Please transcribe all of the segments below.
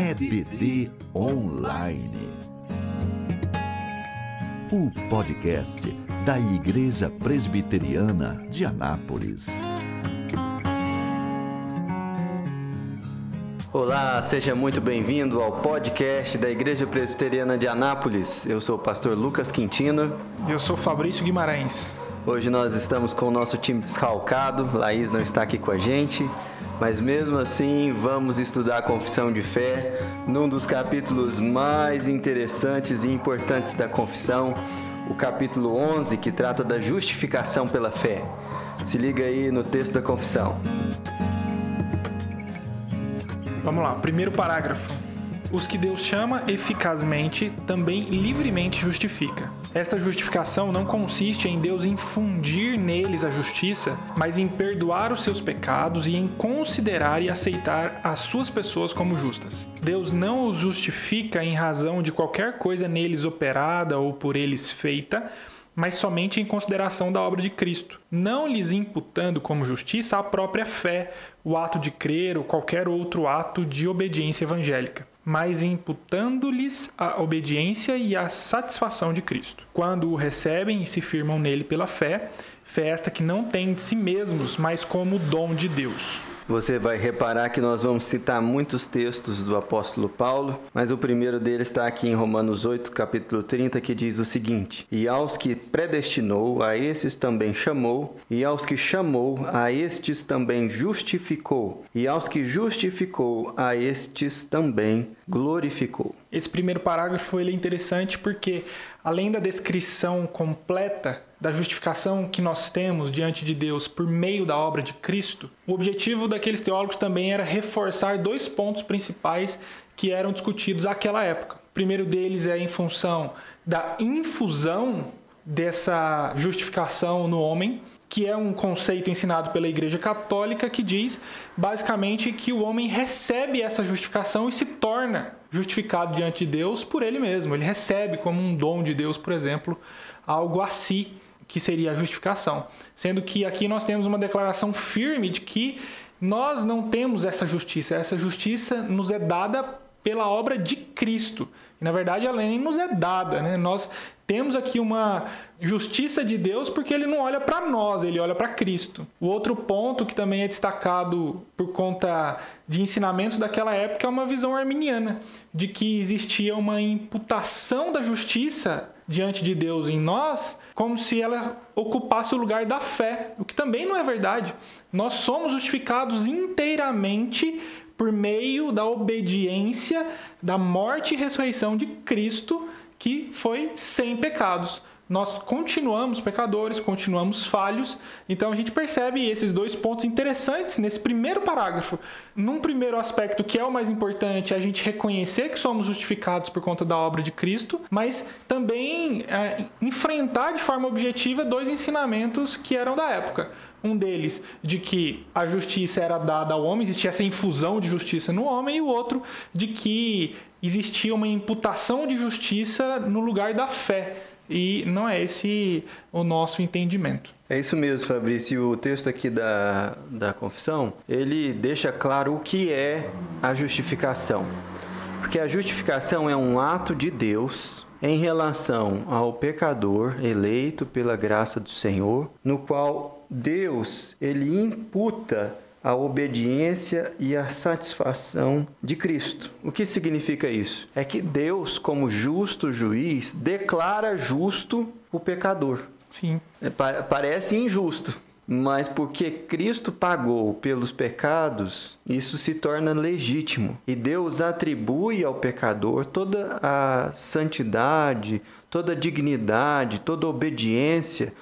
EBD Online. O podcast da Igreja Presbiteriana de Anápolis. Olá, seja muito bem-vindo ao podcast da Igreja Presbiteriana de Anápolis. Eu sou o pastor Lucas Quintino. Eu sou Fabrício Guimarães. Hoje nós estamos com o nosso time descalcado. Laís não está aqui com a gente, mas mesmo assim vamos estudar a confissão de fé num dos capítulos mais interessantes e importantes da confissão, o capítulo 11, que trata da justificação pela fé. Se liga aí no texto da confissão. Vamos lá, primeiro parágrafo. Os que Deus chama eficazmente também livremente justifica. Esta justificação não consiste em Deus infundir neles a justiça, mas em perdoar os seus pecados e em considerar e aceitar as suas pessoas como justas. Deus não os justifica em razão de qualquer coisa neles operada ou por eles feita, mas somente em consideração da obra de Cristo, não lhes imputando como justiça a própria fé, o ato de crer ou qualquer outro ato de obediência evangélica, mas imputando-lhes a obediência e a satisfação de Cristo. Quando o recebem e se firmam nele pela fé, fé esta que não tem de si mesmos, mas como dom de Deus. Você vai reparar que nós vamos citar muitos textos do apóstolo Paulo, mas o primeiro deles está aqui em Romanos 8, capítulo 30, que diz o seguinte: E aos que predestinou, a esses também chamou, e aos que chamou, a estes também justificou, e aos que justificou, a estes também glorificou. Esse primeiro parágrafo ele é interessante porque, além da descrição completa da justificação que nós temos diante de Deus por meio da obra de Cristo, o objetivo daqueles teólogos também era reforçar dois pontos principais que eram discutidos naquela época. O primeiro deles é em função da infusão dessa justificação no homem, que é um conceito ensinado pela Igreja Católica que diz basicamente que o homem recebe essa justificação e se torna justificado diante de Deus por ele mesmo. Ele recebe como um dom de Deus, por exemplo, algo a si que seria a justificação. Sendo que aqui nós temos uma declaração firme de que nós não temos essa justiça. Essa justiça nos é dada pela obra de Cristo. E, na verdade, ela nem nos é dada. Né? Nós temos aqui uma justiça de Deus porque ele não olha para nós, ele olha para Cristo. O outro ponto que também é destacado por conta de ensinamentos daquela época é uma visão arminiana, de que existia uma imputação da justiça diante de Deus em nós, como se ela ocupasse o lugar da fé, o que também não é verdade. Nós somos justificados inteiramente por meio da obediência, da morte e ressurreição de Cristo que foi sem pecados. Nós continuamos pecadores, continuamos falhos, então a gente percebe esses dois pontos interessantes nesse primeiro parágrafo. Num primeiro aspecto, que é o mais importante, a gente reconhecer que somos justificados por conta da obra de Cristo, mas também é, enfrentar de forma objetiva dois ensinamentos que eram da época. Um deles de que a justiça era dada ao homem, existia essa infusão de justiça no homem, e o outro de que existia uma imputação de justiça no lugar da fé. E não é esse o nosso entendimento. É isso mesmo, Fabrício. O texto aqui da, da confissão, ele deixa claro o que é a justificação. Porque a justificação é um ato de Deus em relação ao pecador eleito pela graça do Senhor, no qual Deus ele imputa a obediência e a satisfação de Cristo. O que significa isso? É que Deus, como justo juiz, declara justo o pecador. Sim. É, parece injusto, mas porque Cristo pagou pelos pecados, isso se torna legítimo. E Deus atribui ao pecador toda a santidade, toda a dignidade, toda a obediência,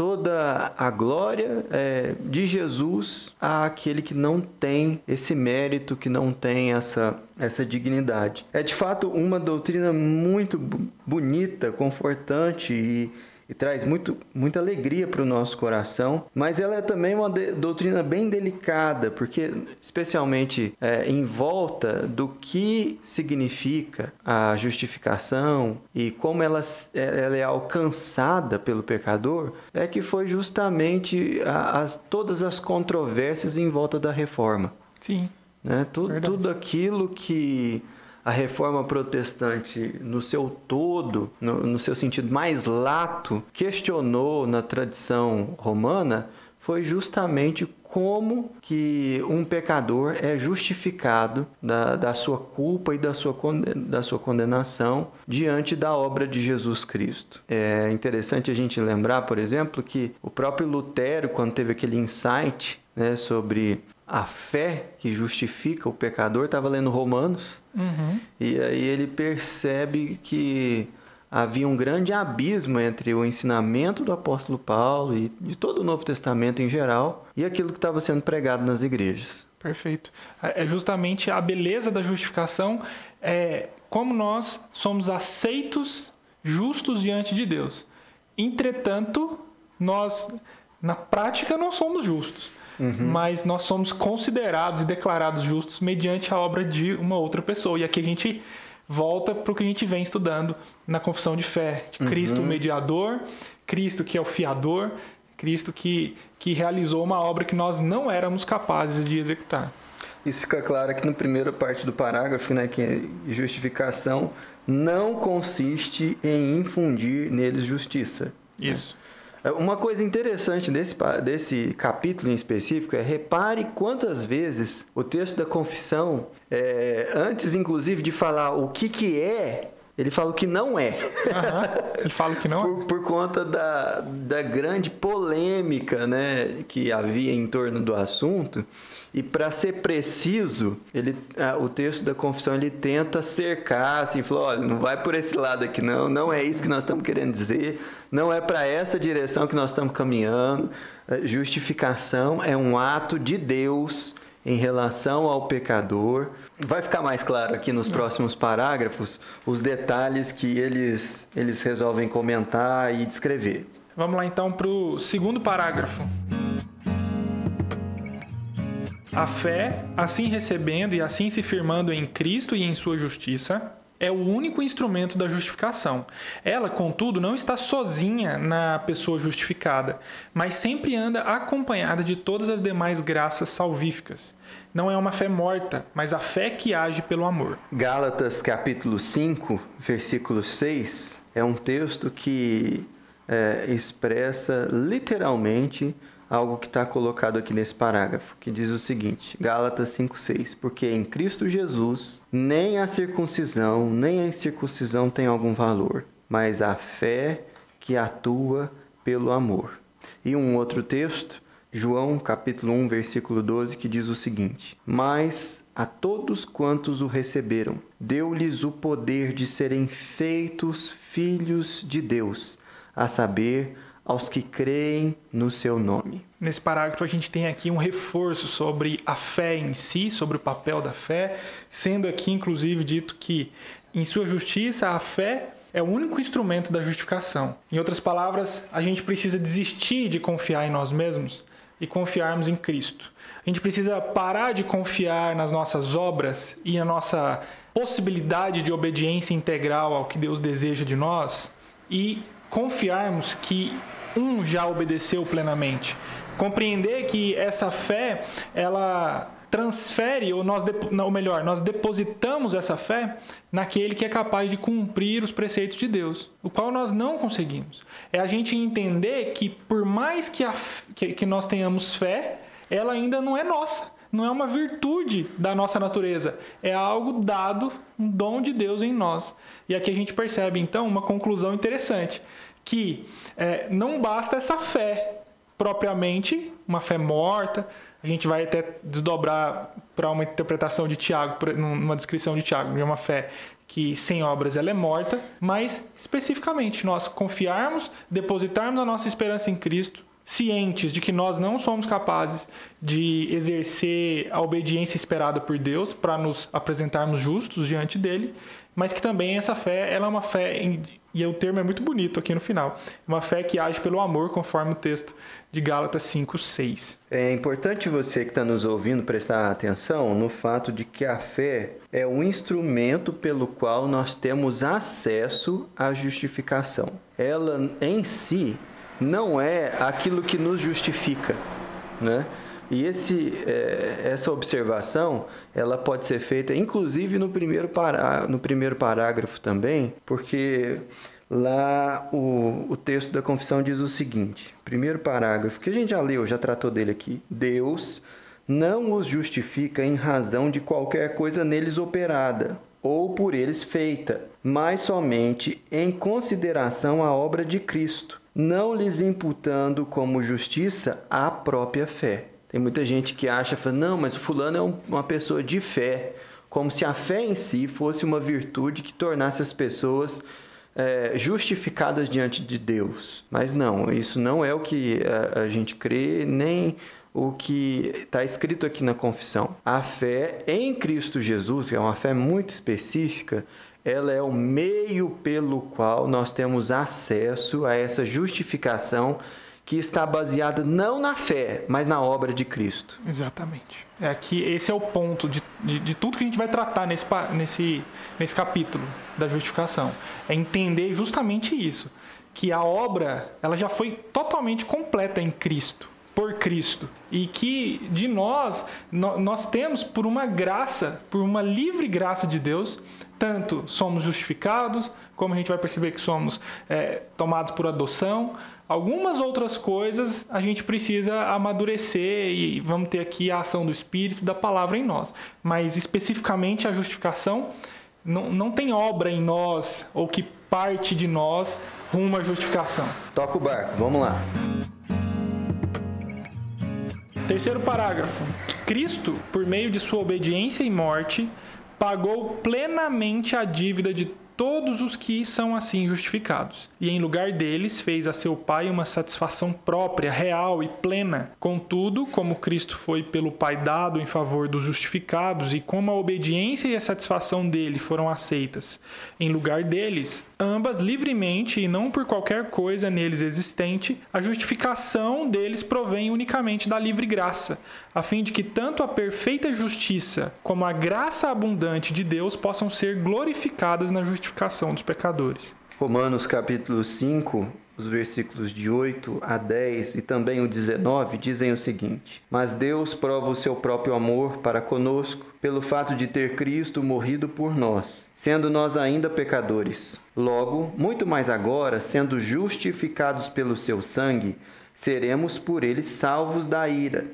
toda a glória é, de Jesus àquele que não tem esse mérito, que não tem essa, essa dignidade. É de fato uma doutrina muito bonita, confortante e e traz muito, muita alegria para o nosso coração, mas ela é também uma doutrina bem delicada, porque especialmente é, em volta do que significa a justificação e como ela, ela é alcançada pelo pecador, é que foi justamente as, todas as controvérsias em volta da reforma. Sim. Né? Tudo, tudo aquilo que a reforma protestante, no seu todo, no, no seu sentido mais lato, questionou na tradição romana foi justamente como que um pecador é justificado da, da sua culpa e da sua, da sua condenação diante da obra de Jesus Cristo. É interessante a gente lembrar, por exemplo, que o próprio Lutero, quando teve aquele insight né, sobre a fé que justifica o pecador, estava lendo Romanos, uhum. e aí ele percebe que havia um grande abismo entre o ensinamento do apóstolo Paulo e de todo o Novo Testamento em geral e aquilo que estava sendo pregado nas igrejas. Perfeito. É justamente a beleza da justificação é como nós somos aceitos justos diante de Deus. Entretanto, nós na prática não somos justos. Uhum. Mas nós somos considerados e declarados justos mediante a obra de uma outra pessoa. E aqui a gente volta para o que a gente vem estudando na confissão de fé. De Cristo, uhum. o mediador, Cristo que é o fiador, Cristo que, que realizou uma obra que nós não éramos capazes de executar. Isso fica claro aqui na primeira parte do parágrafo, né, que é justificação não consiste em infundir neles justiça. Isso. É, uma coisa interessante desse, desse capítulo em específico é repare quantas vezes o texto da confissão, é, antes inclusive de falar o que, que é, ele fala o que não é. Uhum. Ele fala o que não é. por, por, conta da, da grande polêmica né, que havia em torno do assunto. E para ser preciso, ele, o texto da confissão ele tenta cercar, assim, falou, olha, não vai por esse lado aqui não, não é isso que nós estamos querendo dizer, não é para essa direção que nós estamos caminhando. Justificação é um ato de Deus em relação ao pecador. Vai ficar mais claro aqui nos próximos parágrafos os detalhes que eles, eles resolvem comentar e descrever. Vamos lá então para o segundo parágrafo. A fé, assim recebendo e assim se firmando em Cristo e em sua justiça, é o único instrumento da justificação. Ela, contudo, não está sozinha na pessoa justificada, mas sempre anda acompanhada de todas as demais graças salvíficas. Não é uma fé morta, mas a fé que age pelo amor. Gálatas capítulo 5, versículo 6, é um texto que é, expressa literalmente algo que está colocado aqui nesse parágrafo, que diz o seguinte: Gálatas 5,6: Porque em Cristo Jesus nem a circuncisão nem a incircuncisão tem algum valor, mas a fé que atua pelo amor. E um outro texto, João capítulo 1, versículo 12, que diz o seguinte: Mas a todos quantos o receberam, deu-lhes o poder de serem feitos filhos de Deus, a saber, aos que creem no seu nome. Nesse parágrafo, a gente tem aqui um reforço sobre a fé em si, sobre o papel da fé, sendo aqui, inclusive, dito que, em sua justiça, a fé é o único instrumento da justificação. Em outras palavras, a gente precisa desistir de confiar em nós mesmos e confiarmos em Cristo. A gente precisa parar de confiar nas nossas obras e na nossa possibilidade de obediência integral ao que Deus deseja de nós e confiarmos que um já obedeceu plenamente. Compreender que essa fé, ela transfere, ou nós, ou melhor, nós depositamos essa fé naquele que é capaz de cumprir os preceitos de Deus, o qual nós não conseguimos. É a gente entender que por mais que, a, que, que nós tenhamos fé, ela ainda não é nossa. Não é uma virtude da nossa natureza, é algo dado, um dom de Deus em nós. E aqui a gente percebe então uma conclusão interessante que é, não basta essa fé propriamente, uma fé morta. A gente vai até desdobrar para uma interpretação de Tiago, numa descrição de Tiago, de uma fé que sem obras ela é morta, mas especificamente nós confiarmos, depositarmos a nossa esperança em Cristo, cientes de que nós não somos capazes de exercer a obediência esperada por Deus para nos apresentarmos justos diante dele, mas que também essa fé ela é uma fé e o termo é muito bonito aqui no final. Uma fé que age pelo amor, conforme o texto de Gálatas 5, 6. É importante você que está nos ouvindo prestar atenção no fato de que a fé é o instrumento pelo qual nós temos acesso à justificação. Ela em si não é aquilo que nos justifica, né? E esse, é, essa observação ela pode ser feita, inclusive no primeiro, pará, no primeiro parágrafo também, porque lá o, o texto da confissão diz o seguinte: primeiro parágrafo, que a gente já leu, já tratou dele aqui. Deus não os justifica em razão de qualquer coisa neles operada ou por eles feita, mas somente em consideração à obra de Cristo, não lhes imputando como justiça a própria fé. Tem muita gente que acha, não, mas o fulano é um, uma pessoa de fé, como se a fé em si fosse uma virtude que tornasse as pessoas é, justificadas diante de Deus. Mas não, isso não é o que a, a gente crê, nem o que está escrito aqui na confissão. A fé em Cristo Jesus, que é uma fé muito específica, ela é o meio pelo qual nós temos acesso a essa justificação que está baseada não na fé, mas na obra de Cristo. Exatamente. É aqui, esse é o ponto de, de, de, tudo que a gente vai tratar nesse, nesse, nesse capítulo da justificação. É entender justamente isso. Que a obra ela já foi totalmente completa em Cristo por Cristo e que de nós nós temos por uma graça, por uma livre graça de Deus, tanto somos justificados, como a gente vai perceber que somos é, tomados por adoção. Algumas outras coisas a gente precisa amadurecer e vamos ter aqui a ação do Espírito da palavra em nós. Mas especificamente a justificação não, não tem obra em nós ou que parte de nós rumo à justificação. Toca o barco, vamos lá. Terceiro parágrafo. Cristo, por meio de sua obediência e morte, pagou plenamente a dívida de todos os que são assim justificados. E em lugar deles fez a seu Pai uma satisfação própria, real e plena. Contudo, como Cristo foi pelo Pai dado em favor dos justificados e como a obediência e a satisfação dele foram aceitas em lugar deles, ambas livremente e não por qualquer coisa neles existente, a justificação deles provém unicamente da livre graça, a fim de que tanto a perfeita justiça como a graça abundante de Deus possam ser glorificadas na justificação dos pecadores. Romanos capítulo 5, os versículos de 8 a 10 e também o 19 dizem o seguinte: Mas Deus prova o seu próprio amor para conosco pelo fato de ter Cristo morrido por nós, sendo nós ainda pecadores. Logo, muito mais agora, sendo justificados pelo seu sangue, seremos por ele salvos da ira.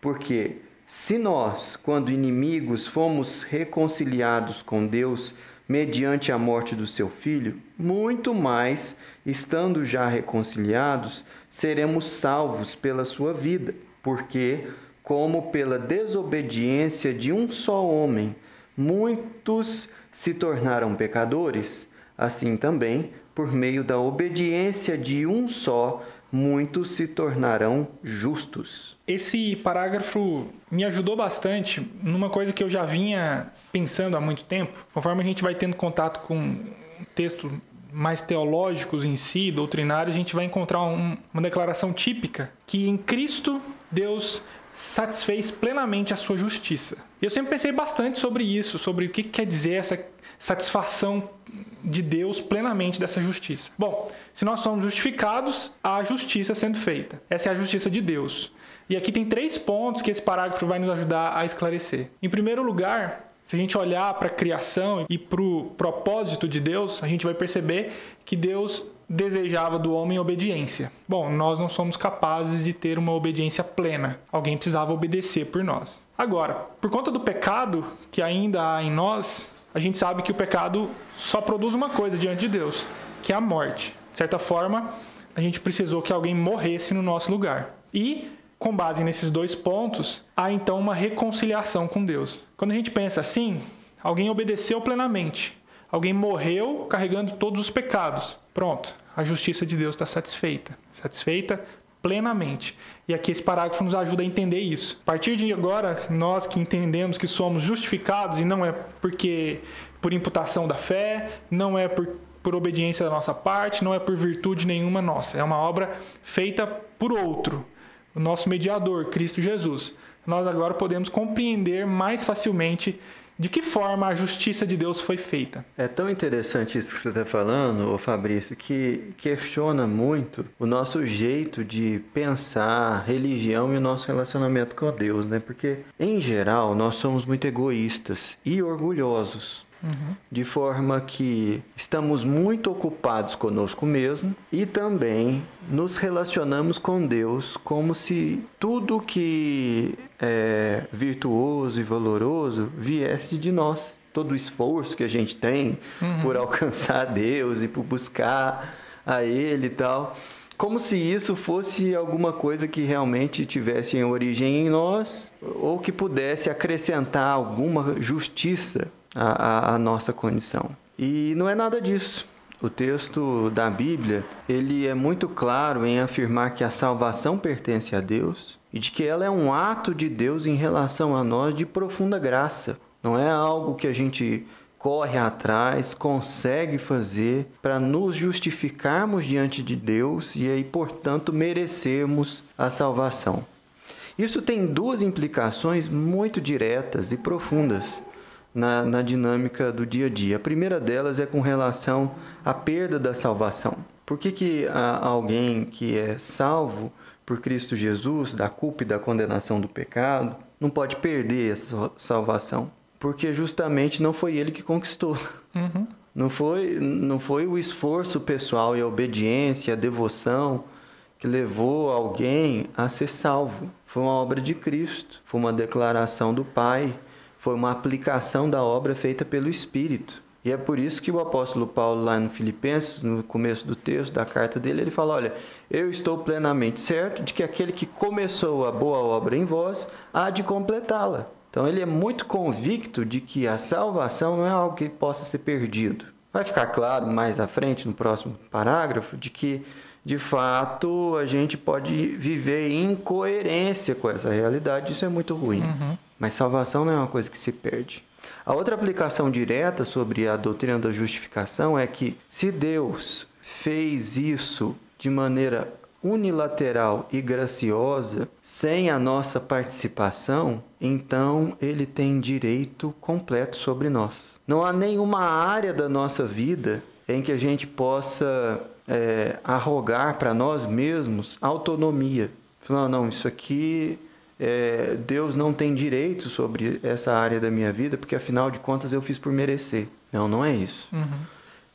Porque se nós, quando inimigos, fomos reconciliados com Deus mediante a morte do seu filho, muito mais, estando já reconciliados, seremos salvos pela sua vida, porque, como pela desobediência de um só homem, muitos se tornaram pecadores, assim também, por meio da obediência de um só, muitos se tornarão justos. Esse parágrafo me ajudou bastante numa coisa que eu já vinha pensando há muito tempo. Conforme a gente vai tendo contato com textos mais teológicos em si, doutrinários, a gente vai encontrar um, uma declaração típica que em Cristo Deus satisfez plenamente a sua justiça. Eu sempre pensei bastante sobre isso, sobre o que quer dizer essa satisfação de Deus plenamente dessa justiça. Bom, se nós somos justificados, há justiça sendo feita. Essa é a justiça de Deus. E aqui tem três pontos que esse parágrafo vai nos ajudar a esclarecer. Em primeiro lugar, se a gente olhar para a criação e para o propósito de Deus, a gente vai perceber que Deus desejava do homem obediência. Bom, nós não somos capazes de ter uma obediência plena. Alguém precisava obedecer por nós. Agora, por conta do pecado que ainda há em nós, a gente sabe que o pecado só produz uma coisa diante de Deus, que é a morte. De certa forma, a gente precisou que alguém morresse no nosso lugar. E, com base nesses dois pontos, há então uma reconciliação com Deus. Quando a gente pensa assim, alguém obedeceu plenamente, alguém morreu carregando todos os pecados. Pronto, a justiça de Deus está satisfeita. Satisfeita plenamente. E aqui esse parágrafo nos ajuda a entender isso. A partir de agora, nós que entendemos que somos justificados e não é porque por imputação da fé, não é por, por obediência da nossa parte, não é por virtude nenhuma nossa. É uma obra feita por outro, o nosso mediador, Cristo Jesus. Nós agora podemos compreender mais facilmente de que forma a justiça de Deus foi feita. É tão interessante isso que você está falando, ô Fabrício, que questiona muito o nosso jeito de pensar religião e o nosso relacionamento com Deus, né? Porque, em geral, nós somos muito egoístas e orgulhosos. Uhum. De forma que estamos muito ocupados conosco mesmo e também nos relacionamos com Deus como se tudo que é virtuoso e valoroso viesse de nós. Todo o esforço que a gente tem uhum. por alcançar Deus e por buscar a Ele e tal como se isso fosse alguma coisa que realmente tivesse origem em nós ou que pudesse acrescentar alguma justiça a, a nossa condição. E não é nada disso. O texto da Bíblia, ele é muito claro em afirmar que a salvação pertence a Deus e de que ela é um ato de Deus em relação a nós de profunda graça. Não é algo que a gente corre atrás, consegue fazer para nos justificarmos diante de Deus e aí, portanto, merecermos a salvação. Isso tem duas implicações muito diretas e profundas na, na dinâmica do dia a dia. A primeira delas é com relação à perda da salvação. Por que, que alguém que é salvo por Cristo Jesus, da culpa e da condenação do pecado, não pode perder essa salvação? Porque justamente não foi ele que conquistou. Uhum. Não, foi, não foi o esforço pessoal e a obediência, a devoção que levou alguém a ser salvo. Foi uma obra de Cristo, foi uma declaração do Pai foi uma aplicação da obra feita pelo Espírito. E é por isso que o apóstolo Paulo, lá no Filipenses, no começo do texto, da carta dele, ele fala: Olha, eu estou plenamente certo de que aquele que começou a boa obra em vós há de completá-la. Então ele é muito convicto de que a salvação não é algo que possa ser perdido. Vai ficar claro mais à frente, no próximo parágrafo, de que de fato a gente pode viver em coerência com essa realidade, isso é muito ruim. Uhum. Mas salvação não é uma coisa que se perde. A outra aplicação direta sobre a doutrina da justificação é que se Deus fez isso de maneira unilateral e graciosa, sem a nossa participação, então ele tem direito completo sobre nós. Não há nenhuma área da nossa vida em que a gente possa é, arrogar para nós mesmos autonomia. Falar, não, isso aqui é, Deus não tem direito sobre essa área da minha vida, porque afinal de contas eu fiz por merecer. Não, não é isso. Uhum.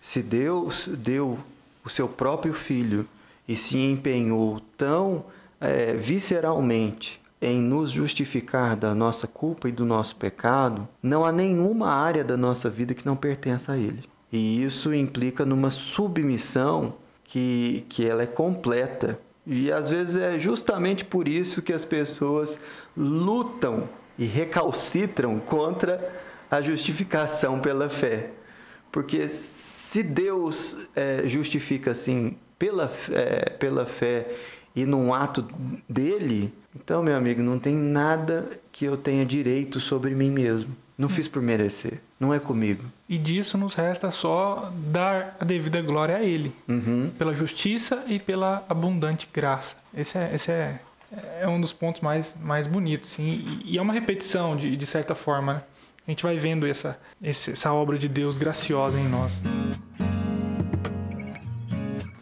Se Deus deu o seu próprio filho e se empenhou tão é, visceralmente em nos justificar da nossa culpa e do nosso pecado, não há nenhuma área da nossa vida que não pertença a Ele. E isso implica numa submissão que, que ela é completa. E às vezes é justamente por isso que as pessoas lutam e recalcitram contra a justificação pela fé. Porque se Deus é, justifica assim pela, é, pela fé e num ato dele, então, meu amigo, não tem nada que eu tenha direito sobre mim mesmo. Não fiz por merecer. Não é comigo. E disso nos resta só dar a devida glória a Ele, uhum. pela justiça e pela abundante graça. Esse é, esse é, é um dos pontos mais, mais bonitos. Sim. E, e é uma repetição, de, de certa forma. Né? A gente vai vendo essa, essa obra de Deus graciosa em nós.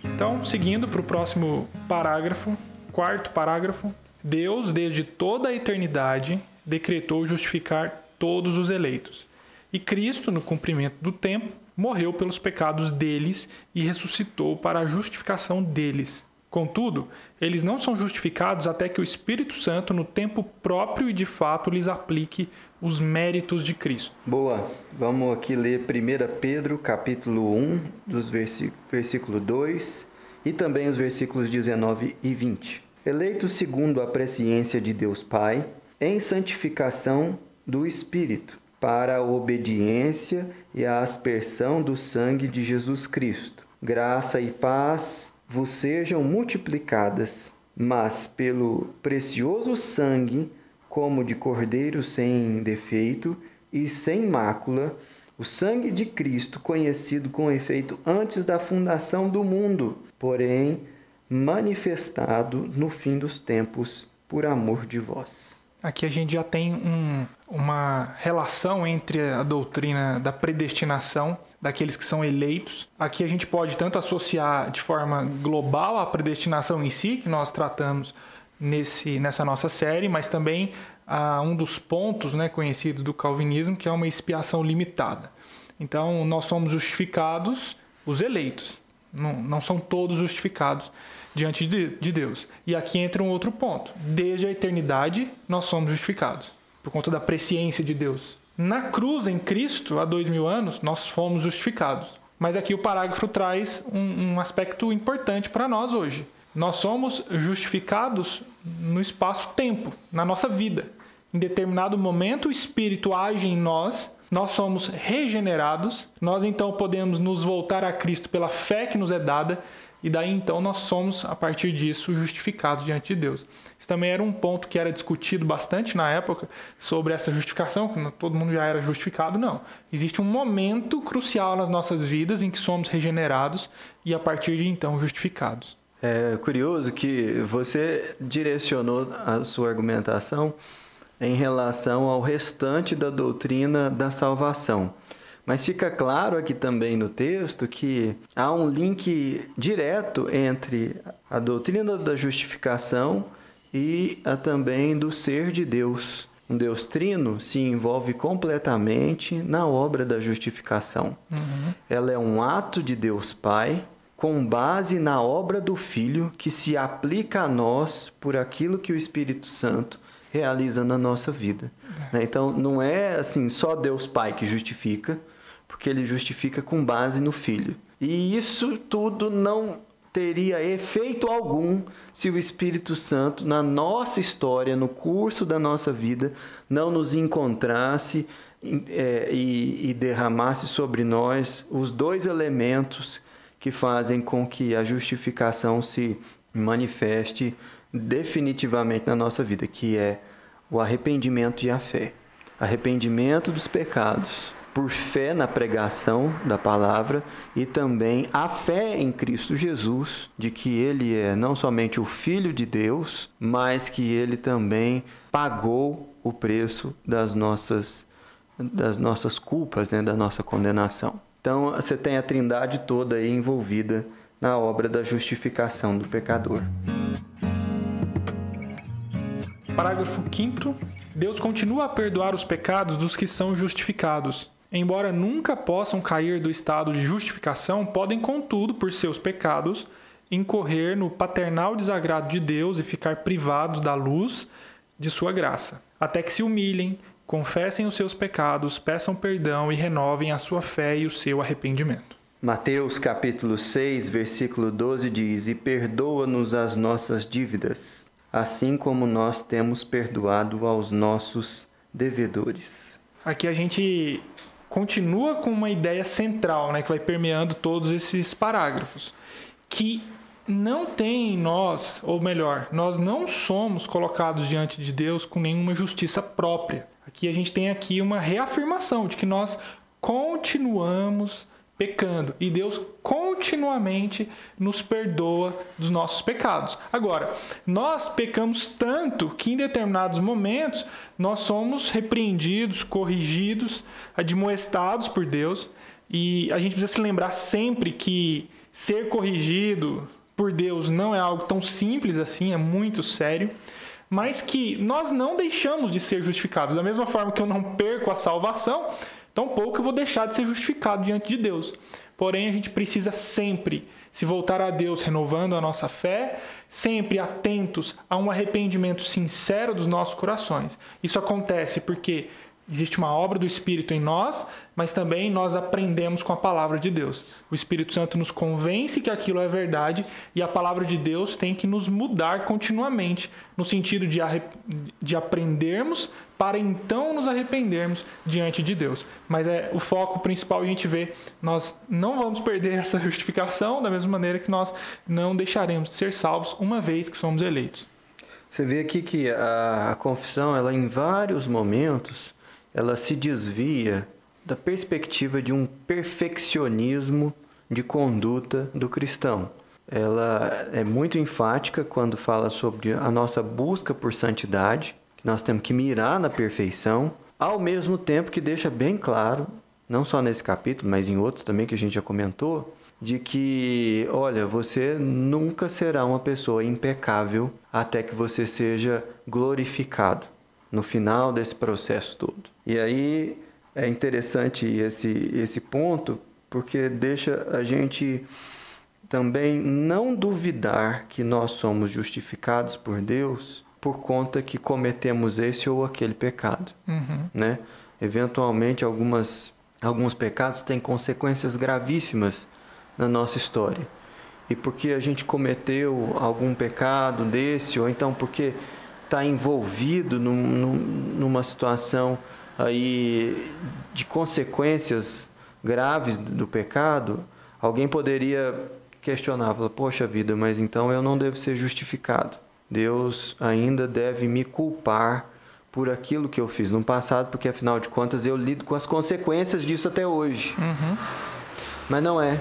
Então, seguindo para o próximo parágrafo, quarto parágrafo. Deus, desde toda a eternidade, decretou justificar todos os eleitos. E Cristo, no cumprimento do tempo, morreu pelos pecados deles e ressuscitou para a justificação deles. Contudo, eles não são justificados até que o Espírito Santo, no tempo próprio e de fato, lhes aplique os méritos de Cristo. Boa. Vamos aqui ler 1 Pedro, capítulo 1, dos versículo 2 e também os versículos 19 e 20. Eleitos segundo a presciência de Deus Pai, em santificação do Espírito, para a obediência e a aspersão do sangue de Jesus Cristo. Graça e paz vos sejam multiplicadas, mas pelo precioso sangue, como de cordeiro sem defeito e sem mácula, o sangue de Cristo, conhecido com efeito antes da fundação do mundo, porém manifestado no fim dos tempos por amor de vós. aqui a gente já tem um, uma relação entre a doutrina da predestinação daqueles que são eleitos. Aqui a gente pode tanto associar de forma global a predestinação em si, que nós tratamos nesse, nessa nossa série, mas também a um dos pontos né, conhecidos do calvinismo, que é uma expiação limitada. Então, nós somos justificados, os eleitos. Não, não são todos justificados diante de, de Deus. E aqui entra um outro ponto. Desde a eternidade, nós somos justificados, por conta da presciência de Deus. Na cruz, em Cristo, há dois mil anos, nós fomos justificados. Mas aqui o parágrafo traz um, um aspecto importante para nós hoje. Nós somos justificados no espaço-tempo, na nossa vida. Em determinado momento, o Espírito age em nós nós somos regenerados, nós então podemos nos voltar a Cristo pela fé que nos é dada, e daí então nós somos, a partir disso, justificados diante de Deus. Isso também era um ponto que era discutido bastante na época sobre essa justificação, que todo mundo já era justificado. Não. Existe um momento crucial nas nossas vidas em que somos regenerados e, a partir de então, justificados. É curioso que você direcionou a sua argumentação em relação ao restante da doutrina da salvação. Mas fica claro aqui também no texto que há um link direto entre a doutrina da justificação e a também do ser de Deus. Um Deus trino se envolve completamente na obra da justificação. Uhum. Ela é um ato de Deus Pai com base na obra do Filho que se aplica a nós por aquilo que o Espírito Santo realiza na nossa vida. Né? Então, não é assim só Deus Pai que justifica, porque ele justifica com base no Filho. E isso tudo não teria efeito algum se o Espírito Santo, na nossa história, no curso da nossa vida, não nos encontrasse é, e, e derramasse sobre nós os dois elementos que fazem com que a justificação se manifeste definitivamente na nossa vida, que é o arrependimento e a fé. Arrependimento dos pecados por fé na pregação da palavra e também a fé em Cristo Jesus, de que ele é não somente o filho de Deus, mas que ele também pagou o preço das nossas das nossas culpas, né, da nossa condenação. Então, você tem a Trindade toda aí envolvida na obra da justificação do pecador. Parágrafo 5 Deus continua a perdoar os pecados dos que são justificados. Embora nunca possam cair do estado de justificação, podem, contudo, por seus pecados, incorrer no paternal desagrado de Deus e ficar privados da luz de sua graça, até que se humilhem, confessem os seus pecados, peçam perdão e renovem a sua fé e o seu arrependimento. Mateus capítulo 6, versículo 12 diz: E perdoa-nos as nossas dívidas assim como nós temos perdoado aos nossos devedores. Aqui a gente continua com uma ideia central, né, que vai permeando todos esses parágrafos, que não tem em nós, ou melhor, nós não somos colocados diante de Deus com nenhuma justiça própria. Aqui a gente tem aqui uma reafirmação de que nós continuamos pecando e Deus continuamente nos perdoa dos nossos pecados. Agora, nós pecamos tanto que em determinados momentos nós somos repreendidos, corrigidos, admoestados por Deus e a gente precisa se lembrar sempre que ser corrigido por Deus não é algo tão simples assim, é muito sério mas que nós não deixamos de ser justificados. Da mesma forma que eu não perco a salvação, tampouco eu vou deixar de ser justificado diante de Deus. Porém, a gente precisa sempre se voltar a Deus, renovando a nossa fé, sempre atentos a um arrependimento sincero dos nossos corações. Isso acontece porque Existe uma obra do Espírito em nós, mas também nós aprendemos com a palavra de Deus. O Espírito Santo nos convence que aquilo é verdade e a palavra de Deus tem que nos mudar continuamente, no sentido de, de aprendermos para então nos arrependermos diante de Deus. Mas é o foco principal a gente vê, nós não vamos perder essa justificação da mesma maneira que nós não deixaremos de ser salvos uma vez que somos eleitos. Você vê aqui que a, a confissão, ela em vários momentos ela se desvia da perspectiva de um perfeccionismo de conduta do cristão. Ela é muito enfática quando fala sobre a nossa busca por santidade, que nós temos que mirar na perfeição, ao mesmo tempo que deixa bem claro, não só nesse capítulo, mas em outros também que a gente já comentou, de que, olha, você nunca será uma pessoa impecável até que você seja glorificado no final desse processo todo. E aí é interessante esse, esse ponto, porque deixa a gente também não duvidar que nós somos justificados por Deus por conta que cometemos esse ou aquele pecado, Uhum. né? Eventualmente algumas alguns pecados têm consequências gravíssimas na nossa história. E porque a gente cometeu algum pecado desse ou então porque está envolvido num, num, numa situação aí de consequências graves do pecado, alguém poderia questionar, falar, poxa vida, mas então eu não devo ser justificado. Deus ainda deve me culpar por aquilo que eu fiz no passado, porque afinal de contas eu lido com as consequências disso até hoje. Uhum. Mas não é.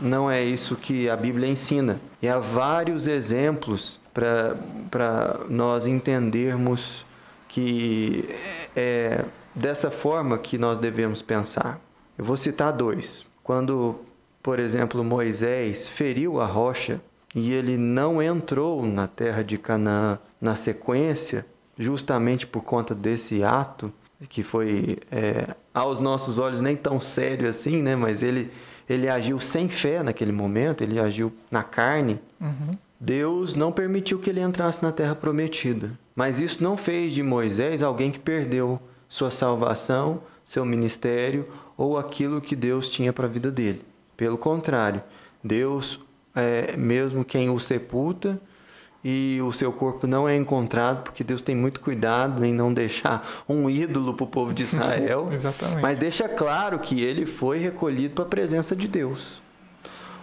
Não é isso que a Bíblia ensina. E há vários exemplos para nós entendermos que é dessa forma que nós devemos pensar. Eu vou citar dois. Quando, por exemplo, Moisés feriu a rocha e ele não entrou na terra de Canaã na sequência, justamente por conta desse ato, que foi é, aos nossos olhos nem tão sério assim, né? Mas ele ele agiu sem fé naquele momento, ele agiu na carne. Uhum. Deus não permitiu que ele entrasse na terra prometida. Mas isso não fez de Moisés alguém que perdeu sua salvação, seu ministério ou aquilo que Deus tinha para a vida dele. Pelo contrário, Deus é mesmo quem o sepulta e o seu corpo não é encontrado, porque Deus tem muito cuidado em não deixar um ídolo para o povo de Israel. Exatamente. Mas deixa claro que ele foi recolhido para a presença de Deus.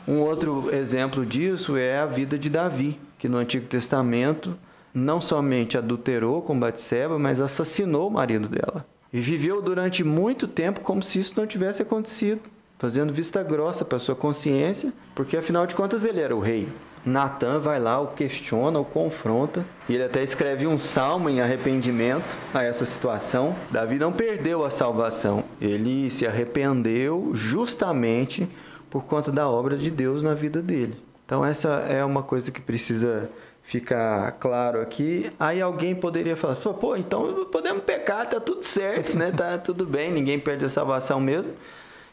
Um outro exemplo disso é a vida de Davi, que no Antigo Testamento não somente adulterou com Batseba, mas assassinou o marido dela. E viveu durante muito tempo como se isso não tivesse acontecido, fazendo vista grossa para sua consciência, porque afinal de contas ele era o rei. Natan vai lá, o questiona, o confronta, e ele até escreve um salmo em arrependimento a essa situação. Davi não perdeu a salvação, ele se arrependeu justamente por conta da obra de Deus na vida dele. Então essa é uma coisa que precisa ficar claro aqui. Aí alguém poderia falar: "Pô, então podemos pecar, tá tudo certo, né? Tá tudo bem, ninguém perde a salvação mesmo".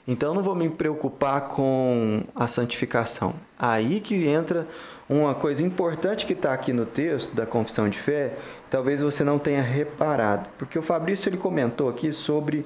Então não vou me preocupar com a santificação. Aí que entra uma coisa importante que está aqui no texto da confissão de fé, talvez você não tenha reparado, porque o Fabrício ele comentou aqui sobre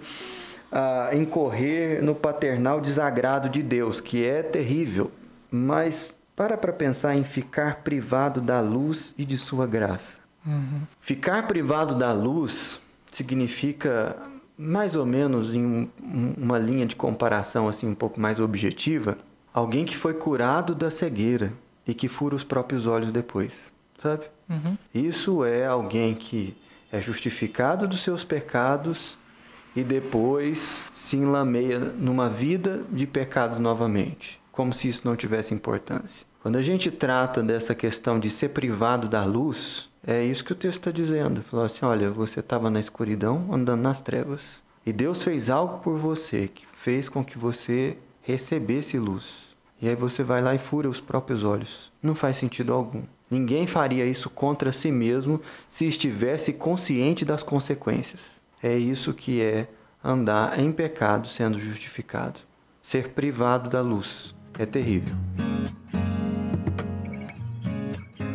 ah, incorrer no paternal desagrado de Deus, que é terrível. Mas para para pensar em ficar privado da luz e de sua graça. Uhum. Ficar privado da luz significa mais ou menos em um, uma linha de comparação assim um pouco mais objetiva, alguém que foi curado da cegueira e que fura os próprios olhos depois, sabe? Uhum. Isso é alguém que é justificado dos seus pecados e depois se enlameia numa vida de pecado novamente, como se isso não tivesse importância. Quando a gente trata dessa questão de ser privado da luz, é isso que o texto está dizendo. Falou assim: olha, você estava na escuridão, andando nas trevas, e Deus fez algo por você que fez com que você recebesse luz. E aí você vai lá e fura os próprios olhos. Não faz sentido algum. Ninguém faria isso contra si mesmo se estivesse consciente das consequências. É isso que é andar em pecado sendo justificado. Ser privado da luz é terrível.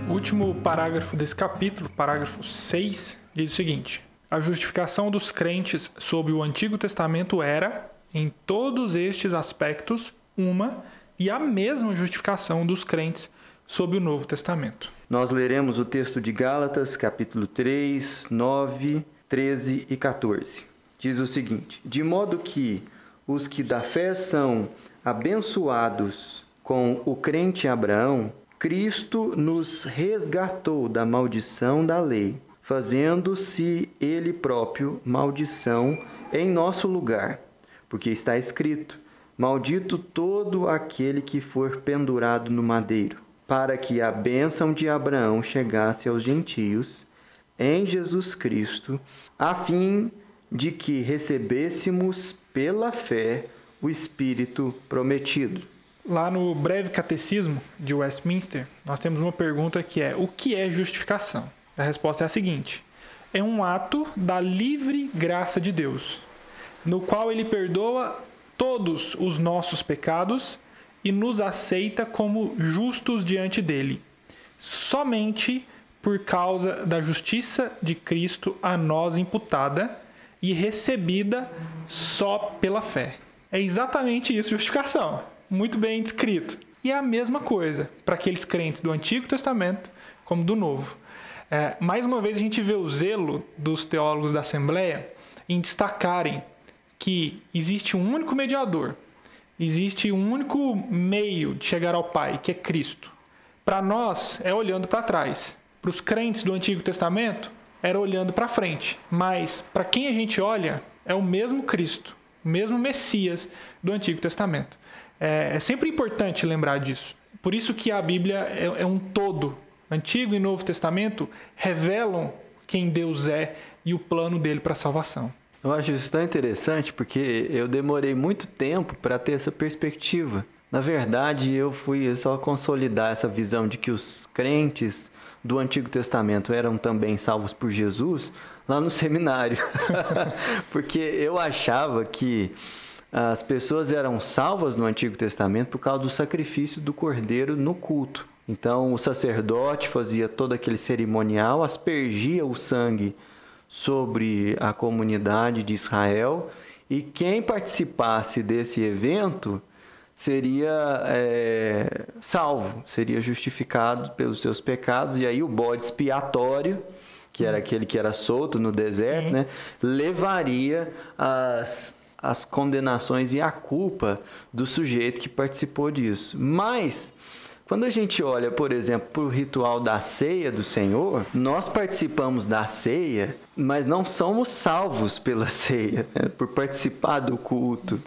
O último parágrafo desse capítulo, parágrafo 6, diz o seguinte: A justificação dos crentes sob o Antigo Testamento era, em todos estes aspectos, uma e a mesma justificação dos crentes sob o Novo Testamento. Nós leremos o texto de Gálatas, capítulo 3, 9, 13 e 14. Diz o seguinte: De modo que os que da fé são abençoados com o crente Abraão, Cristo nos resgatou da maldição da lei, fazendo-se ele próprio maldição em nosso lugar, porque está escrito: Maldito todo aquele que for pendurado no madeiro, para que a bênção de Abraão chegasse aos gentios, em Jesus Cristo, a fim de que recebêssemos pela fé o Espírito prometido. Lá no breve catecismo de Westminster, nós temos uma pergunta que é: o que é justificação? A resposta é a seguinte: é um ato da livre graça de Deus, no qual ele perdoa todos os nossos pecados e nos aceita como justos diante dele, somente por causa da justiça de Cristo a nós imputada e recebida só pela fé. É exatamente isso, justificação. Muito bem descrito. E é a mesma coisa para aqueles crentes do Antigo Testamento como do Novo. É, mais uma vez a gente vê o zelo dos teólogos da Assembleia em destacarem que existe um único mediador, existe um único meio de chegar ao Pai, que é Cristo. Para nós é olhando para trás. Para os crentes do Antigo Testamento era olhando para frente. Mas para quem a gente olha é o mesmo Cristo, mesmo Messias do Antigo Testamento. É, é sempre importante lembrar disso. Por isso que a Bíblia é, é um todo. Antigo e Novo Testamento revelam quem Deus é e o plano dele para a salvação. Eu acho isso tão interessante porque eu demorei muito tempo para ter essa perspectiva. Na verdade, eu fui só consolidar essa visão de que os crentes do Antigo Testamento eram também salvos por Jesus lá no seminário. porque eu achava que as pessoas eram salvas no Antigo Testamento por causa do sacrifício do cordeiro no culto. Então, o sacerdote fazia todo aquele cerimonial, aspergia o sangue sobre a comunidade de Israel e quem participasse desse evento seria é, salvo, seria justificado pelos seus pecados, e aí o bode expiatório, que era aquele que era solto no deserto, né, levaria as, as condenações e a culpa do sujeito que participou disso. Mas quando a gente olha, por exemplo, para o ritual da ceia do Senhor, nós participamos da ceia, mas não somos salvos pela ceia, né? por participar do culto.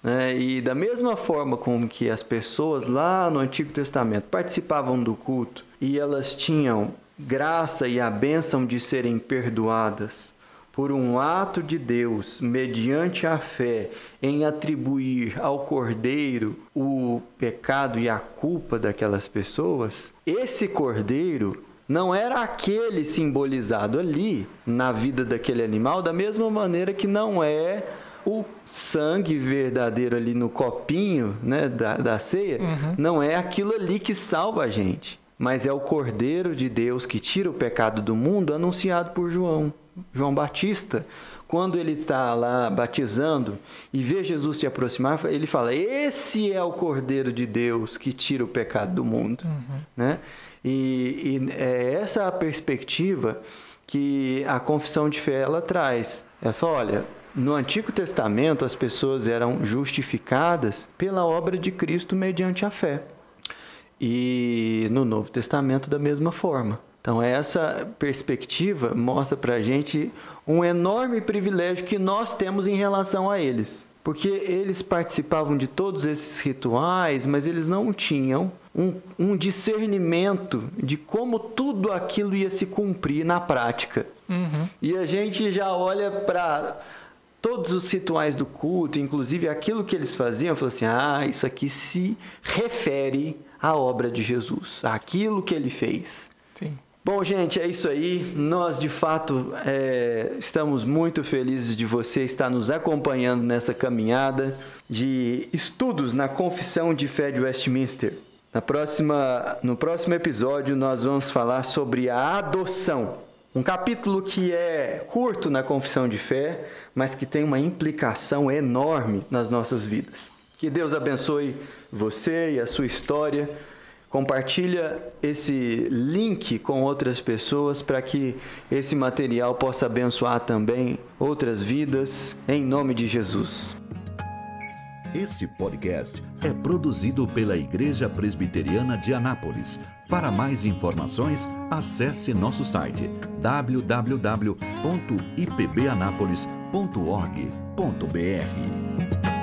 Né? E da mesma forma como que as pessoas lá no Antigo Testamento participavam do culto e elas tinham graça e a bênção de serem perdoadas por um ato de Deus, mediante a fé, em atribuir ao Cordeiro o pecado e a culpa daquelas pessoas, esse Cordeiro não era aquele simbolizado ali na vida daquele animal, da mesma maneira que não é o sangue verdadeiro ali no copinho né, da, da ceia, uhum. não é aquilo ali que salva a gente, mas é o Cordeiro de Deus que tira o pecado do mundo anunciado por João. João Batista, quando ele está lá batizando e vê Jesus se aproximar, ele fala: Esse é o Cordeiro de Deus que tira o pecado do mundo. Uhum. Né? E, e, é essa a perspectiva que a confissão de fé ela traz. Ela fala: olha, no Antigo Testamento as pessoas eram justificadas pela obra de Cristo mediante a fé. E no Novo Testamento, da mesma forma. Então, essa perspectiva mostra para a gente um enorme privilégio que nós temos em relação a eles. Porque eles participavam de todos esses rituais, mas eles não tinham um, um discernimento de como tudo aquilo ia se cumprir na prática. Uhum. E a gente já olha para todos os rituais do culto, inclusive aquilo que eles faziam, falou assim: ah, isso aqui se refere à obra de Jesus, àquilo que ele fez. Sim. Bom, gente, é isso aí. Nós, de fato, é, estamos muito felizes de você estar nos acompanhando nessa caminhada de estudos na Confissão de Fé de Westminster. Na próxima, no próximo episódio, nós vamos falar sobre a adoção. Um capítulo que é curto na Confissão de Fé, mas que tem uma implicação enorme nas nossas vidas. Que Deus abençoe você e a sua história. Compartilha esse link com outras pessoas para que esse material possa abençoar também outras vidas, em nome de Jesus. Esse podcast é produzido pela Igreja Presbiteriana de Anápolis. Para mais informações, acesse nosso site www.ipbanapolis.org.br.